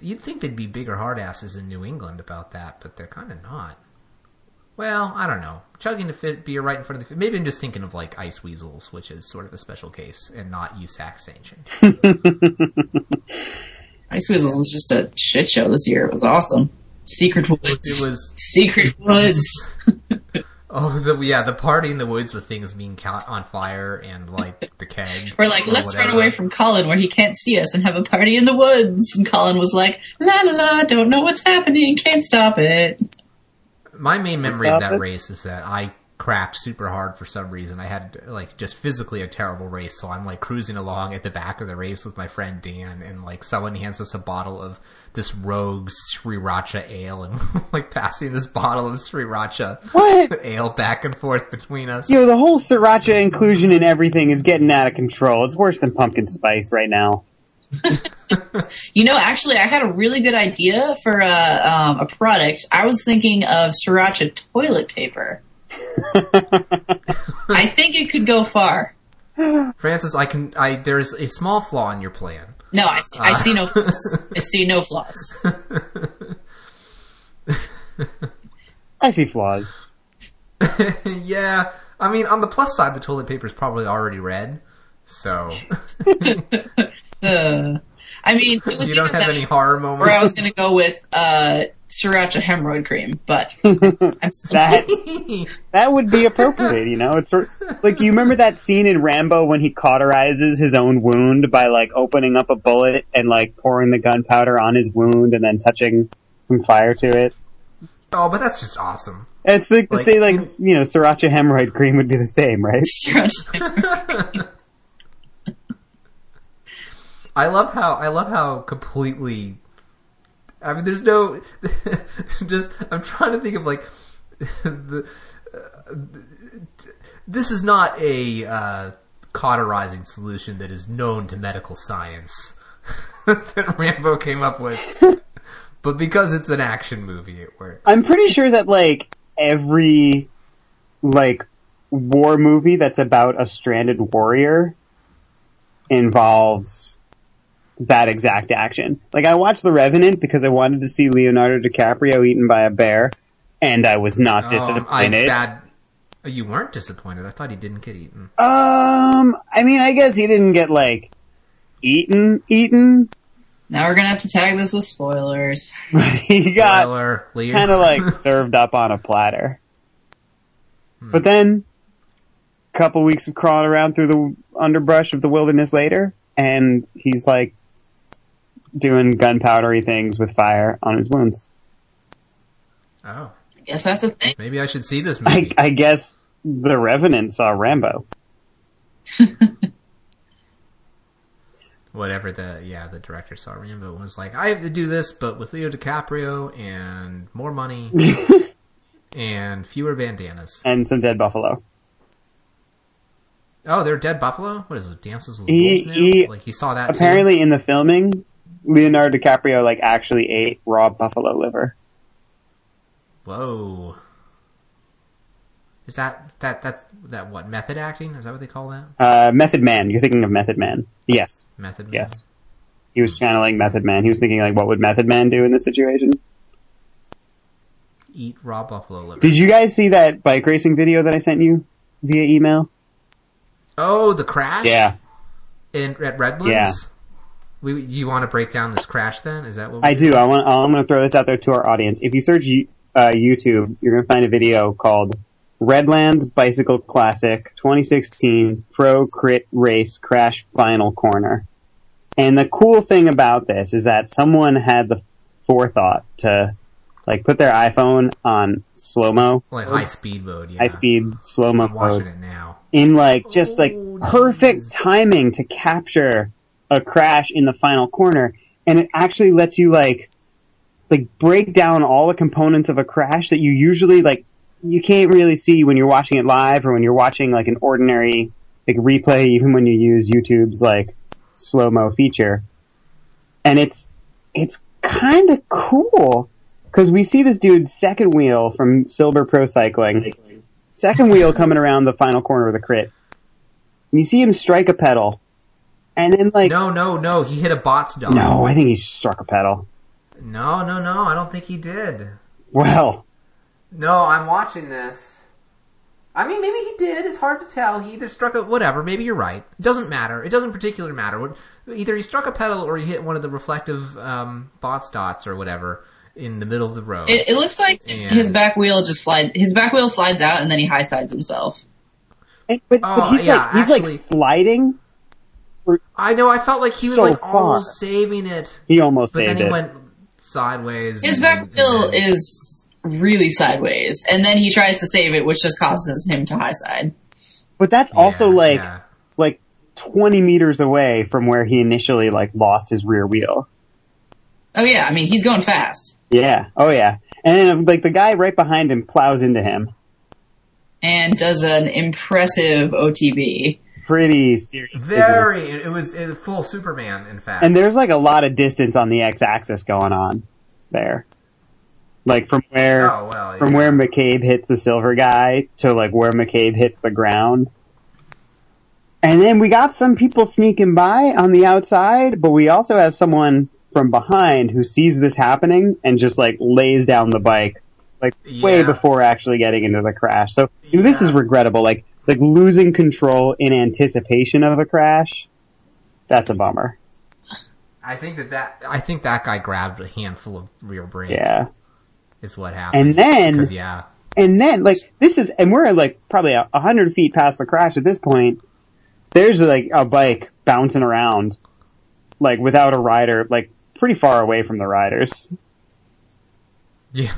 You'd think they'd be bigger hard asses in New England about that, but they're kind of not. Well, I don't know. Chugging a fit beer right in front of the. Maybe I'm just thinking of like ice weasels, which is sort of a special case, and not USAC sanctioned. Ice Weasels was just a shit show this year. It was awesome. Secret Woods. It was Secret Woods. oh the yeah the party in the woods with things being caught on fire and like the keg. We're like, let's run away from Colin where he can't see us and have a party in the woods. And Colin was like, la la la, don't know what's happening, can't stop it. My main memory of that race is that I crapped super hard for some reason. I had like just physically a terrible race, so I'm like cruising along at the back of the race with my friend Dan, and like someone hands us a bottle of this rogue Sriracha ale, and like passing this bottle of Sriracha What? ale back and forth between us. Yo, the whole sriracha inclusion in everything is getting out of control. It's worse than pumpkin spice right now. You know, actually, I had a really good idea for a, um, a product. I was thinking of Sriracha toilet paper. I think it could go far. Frances, I can. I there's a small flaw in your plan. No, I, see- I see no flaws. I see no flaws. I see flaws. yeah, I mean, on the plus side, the toilet paper is probably already red, so Uh, I mean, it was you don't have any horror moments. or I was going to go with uh, Sriracha hemorrhoid cream, but I'm That that would be appropriate, you know. It's sort like you remember that scene in Rambo when he cauterizes his own wound by like opening up a bullet and like pouring the gunpowder on his wound and then touching some fire to it. oh, but that's just awesome. It's like to Like, say like in- you know sriracha hemorrhoid cream would be the same, right? Sriracha hemorrhoid cream. I love how I love how completely. I mean, there's no. just I'm trying to think of like the. Uh, this is not a uh, cauterizing solution that is known to medical science that Rambo came up with, but because it's an action movie, it works. I'm pretty sure that like every like war movie that's about a stranded warrior involves that exact action. Like I watched The Revenant because I wanted to see Leonardo DiCaprio eaten by a bear, and I was not Um, I disappointed. bad. You weren't disappointed. I thought he didn't get eaten. um, I mean, I guess he didn't get like eaten, eaten. Now we're going to have to tag this with spoilers. he got kind of like served up on a platter. Hmm. But then, a couple weeks of crawling around through the underbrush of the wilderness later, and he's like doing gunpowdery things with fire on his wounds. oh, I guess that's a thing. maybe I should see this I, movie. I guess the Revenant saw Rambo. whatever the yeah the director saw Rambo and was like, I have to do this, but with Leo DiCaprio and more money and fewer bandanas. and some dead buffalo. Oh, they're dead buffalo. What is it? Dances with He- Wolves now? he- like he saw that. too? Apparently, in the filming, Leonardo DiCaprio like actually ate raw buffalo liver. Whoa. Is that that that's that what method acting? Is that what they call that? Uh, Method Man. You're thinking of Method Man. Yes, Method. Man? yes. He was channeling Method Man. He was thinking like, what would Method Man do in this situation? Eat raw buffalo liver. Did you guys see that bike racing video that I sent you via email? oh, the crash. Yeah, In at Redlands. Yeah. We you want to break down this crash then? Is that what we I do. I want. I'm going to throw this out there to our audience. If you search uh, YouTube, you're going to find a video called "Redlands Bicycle Classic 2016 Pro Crit Race Crash Final Corner." And the cool thing about this is that someone had the forethought to like put their iPhone on slow mo, like high speed mode? Yeah. high speed slow mo I'm watching mode, it now. in like just like Oh, perfect jeez. timing to capture a crash in the final corner and it actually lets you like like break down all the components of a crash that you usually like you can't really see when you're watching it live or when you're watching like an ordinary like replay even when you use YouTube's like slow mo feature and it's it's kind of cool because we see this dude's second wheel from Silber Pro Cycling second wheel coming around the final corner of the crit. And you see him strike a pedal. And then like, no, No, no, no. He hit a bot's dog. No, I think he struck a pedal. No, no, no. I don't think he did. Well, No, I'm watching this. I mean, maybe he did. It's hard to tell. He either struck a whatever. Maybe you're right. It doesn't matter. It doesn't particularly matter. Either he struck a pedal or he hit one of the reflective um, Botts' dots or whatever in the middle of the road. It, it looks like his, And- his back wheel just slide. His back wheel slides out and then he high sides himself. and, but, Oh, but he's yeah, like, he's actually- like sliding. I know. I felt like he was So like far. almost saving it, He almost but saved then he it. went sideways. His and- back and wheel is really sideways, and then he tries to save it, which just causes him to high side. but that's also like, yeah. like 20 meters away from where he initially like lost his rear wheel. Oh yeah, I mean he's going fast, Yeah. Oh yeah. And like the guy right behind him plows into him. and does an impressive OTB. Pretty serious. very. It, it was it, full Superman, in fact. And there's like a lot of distance on the x-axis going on there. Like from where oh well. from yeah. where McCabe hits the silver guy to like where McCabe hits the ground. And then we got some people sneaking by on the outside, but we also have someone from behind who sees this happening and just like lays down the bike like way before actually getting into the crash. So know, this is regrettable. Like like losing control in anticipation of a crash. That's a bummer. I think that that I think that guy grabbed a handful of rear brake. Yeah. is what happened. And then- yeah, And then, like, this is, and we're like probably a hundred feet past the crash at this point. There's like a bike bouncing around, like without a rider, like pretty far away from the riders. yeah.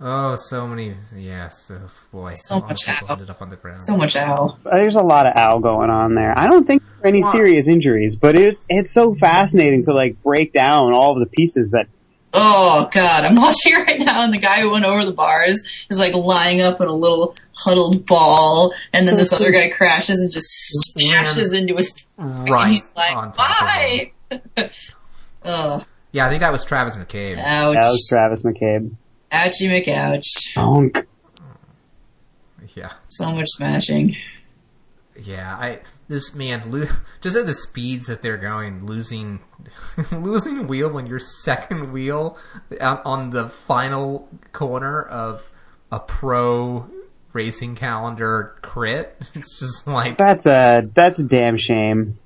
Oh, so many. Yes, oh boy. So A much people ow. ended up on the ground. So much owl. There's a lot of owl going on there. I don't think there are any Well- serious injuries, but it's it's so fascinating to like break down all of the pieces that. Oh god, I'm watching right now, and the guy who went over the bars is like lying up in a little huddled ball, and then this other guy crashes and just smashes into his. Right he's like, on top "Bye." him. oh, Yeah, I think that was Travis McCabe. ouch! That was Travis McCabe. Ouchie McOuch. Bonk. Yeah, So much smashing. yeah. I this man lo- just at the speeds that they're going, losing losing wheel when your second wheel on, on the final corner of a pro racing calendar crit. It's just like, That's a that's a damn shame.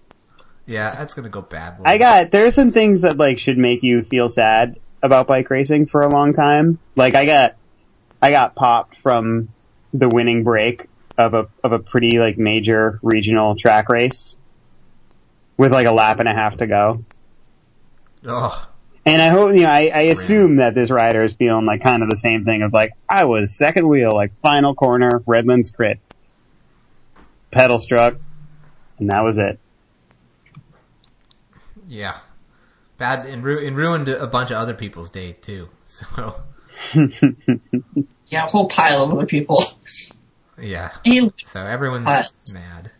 yeah, that's gonna go badly. I got there are some things that like should make you feel sad about bike racing for a long time. Like I got I got popped from the winning break of a of a pretty like major regional track race with like a lap and a half to go. Ugh. And I hope you know I, I assume that this rider is feeling like kind of the same thing of like I was second wheel like final corner Redlands crit pedal struck and that was it. Yeah, bad and, ru- and ruined a bunch of other people's day too. So Yeah, a whole pile of other people. yeah, so everyone's Uh, mad.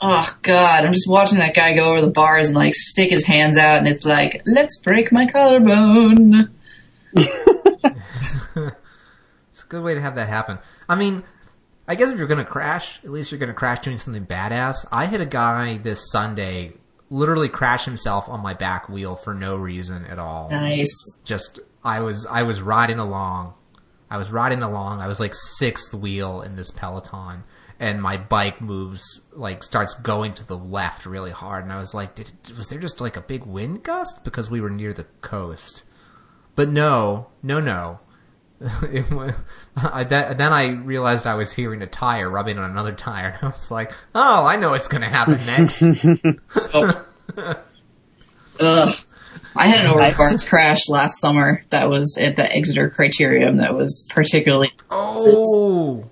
oh god, I'm just watching that guy go over the bars and like stick his hands out, and it's like, let's break my collarbone. It's a good way to have that happen. I mean, I guess if you're gonna crash, at least you're gonna crash doing something badass. I hit a guy this Sunday, literally crash himself on my back wheel for no reason at all. Nice. Just I was I was riding along. I was riding along. I was like sixth wheel in this Peloton, and my bike moves like starts going to the left really hard. And I was like, Did, was there just like a big wind gust because we were near the coast? But no, no, no. It I, that, then I realized I was hearing a tire rubbing on another tire. And I was like, oh, I know what's going to happen next. Oh. Ugh. I had an over barns crash last summer that was at the Exeter Criterium that was particularly oh.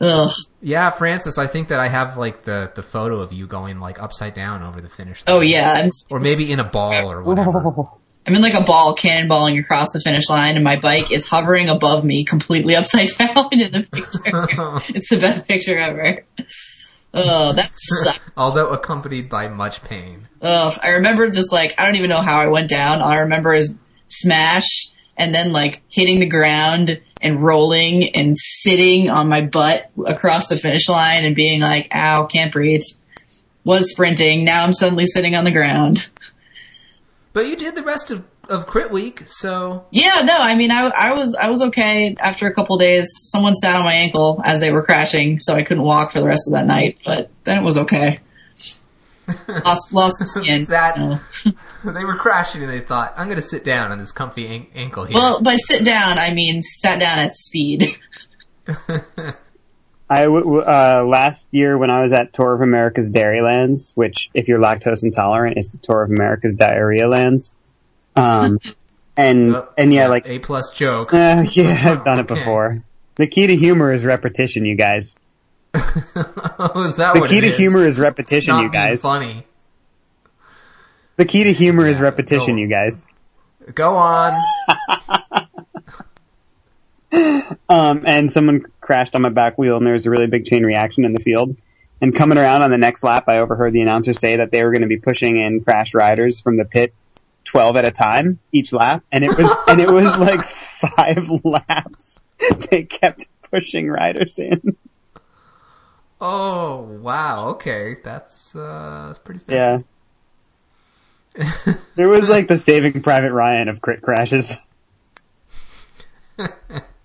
ugh. Yeah, Frances, I think that I have like the, the photo of you going like upside down over the finish. Oh yeah, I'm Or maybe in a ball or whatever. I'm in like a ball cannonballing across the finish line and my bike is hovering above me completely upside down in the picture. it's the best picture ever. Oh, that sucks. Although accompanied by much pain. Ugh, I remember just like, I don't even know how I went down. All I remember is smash and then like hitting the ground and rolling and sitting on my butt across the finish line and being like, ow, can't breathe. Was sprinting. Now I'm suddenly sitting on the ground. But you did the rest of, of Crit Week, so Yeah, no, I mean, I, I was, I was okay after a couple days. Someone sat on my ankle as they were crashing, so I couldn't walk for the rest of that night, but then it was okay. Lost, lost some skin. That- you know. they were crashing and they thought, I'm going to sit down on this comfy an- ankle here. Well, by sit down, I mean sat down at speed. I w- w- uh, last year when I was at Tour of America's Dairylands, which if you're lactose intolerant is the Tour of America's Diarrhea Lands. Um, and Oh, and yeah, like A plus joke. uh, yeah, I've done it Okay. before. The key to humor is repetition, you guys. oh, is that The key to is? humor is repetition, you guys. funny. The key to humor is repetition, you guys. Go on. Um, and someone crashed on my back wheel and there was a really big chain reaction in the field. And coming around on the next lap, I overheard the announcer say that they were going to be pushing in crashed riders from the pit 12 at a time each lap. And it was, and it was like five laps. They kept pushing riders in. Oh, wow. Okay. That's, uh, pretty special. Yeah. There was like the saving Private Ryan of crit crashes.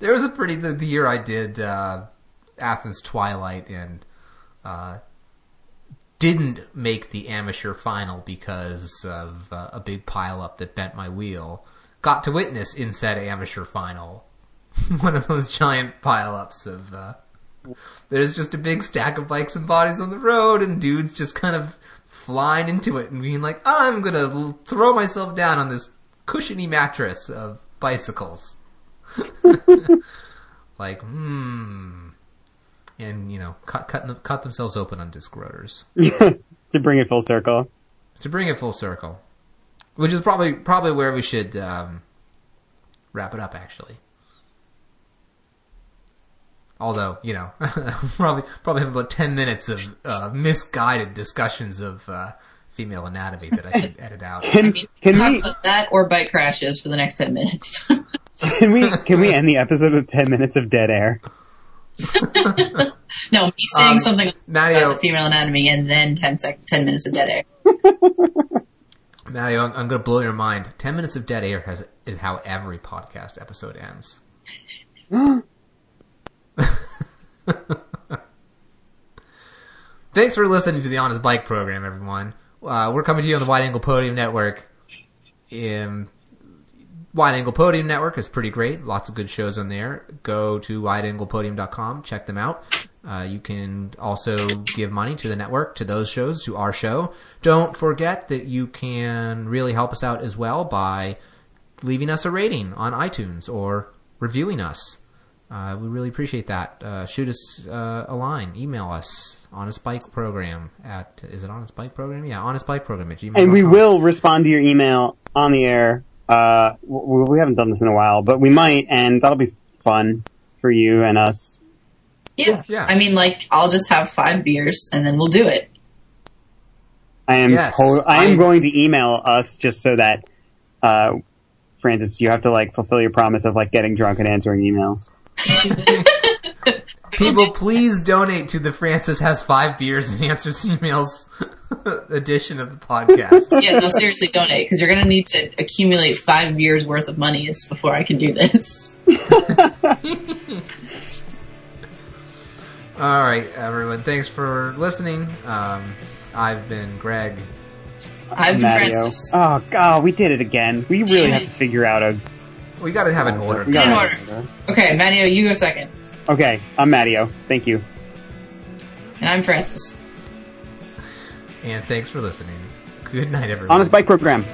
There was a pretty the, the year I did uh, Athens Twilight and uh, didn't make the amateur final because of uh, a big pileup that bent my wheel. Got to witness in said amateur final one of those giant pileups of. Uh, there's just a big stack of bikes and bodies on the road, and dudes just kind of flying into it and being like, "I'm gonna throw myself down on this cushiony mattress of bicycles." like, hmm. And, you know, cut, cut, cut themselves open on disc rotors. to bring it full circle. To bring it full circle. Which is probably, probably where we should, um, wrap it up, actually. Although, you know, probably, probably have about 10 minutes of, uh, misguided discussions of, uh, female anatomy that I should edit out. Can, can Talk we, about that or bike crashes for the next 10 minutes. Can we, can we end the episode with 10 minutes of dead air? no, me saying Um, something Mario- about the female anatomy and then 10 sec- 10 minutes of dead air. Mario, I'm, I'm going to blow your mind. Ten minutes of dead air has is how every podcast episode ends. Thanks for listening to the Honest Bike program, everyone. Uh, we're coming to you on the Wide Angle Podium Network. Um, Wide Angle Podium Network is pretty great. Lots of good shows on there. Go to wideanglepodium.com. Check them out. Uh, you can also give money to the network, to those shows, to our show. Don't forget that you can really help us out as well by leaving us a rating on iTunes or reviewing us. Uh, we really appreciate that. Uh, shoot us uh, a line, email us honest bike program at is it honest bike program? Yeah, honest bike program at gmail. And we will respond to your email on the air. Uh, we haven't done this in a while, but we might, and that'll be fun for you and us. Yeah. Yeah. I mean, like, I'll just have five beers and then we'll do it. I am Yes, to- I am I- going to email us just so that, uh, Frances, you have to like fulfill your promise of like getting drunk and answering emails. People, please donate to the Frances has five beers and answers emails edition of the podcast. Yeah, no, seriously, donate because you're gonna need to accumulate five years worth of monies before I can do this. All right, everyone. Thanks for listening. Um, I've been Greg. I've been Matteo. Frances. Oh god, we did it again. We really have to figure out a. We got to have an order. We gotta In have order. Okay, Matteo, you go second, Okay, I'm Matteo. Thank you. and I'm Frances. And thanks for listening. Good night, everyone. Honest Bike Program.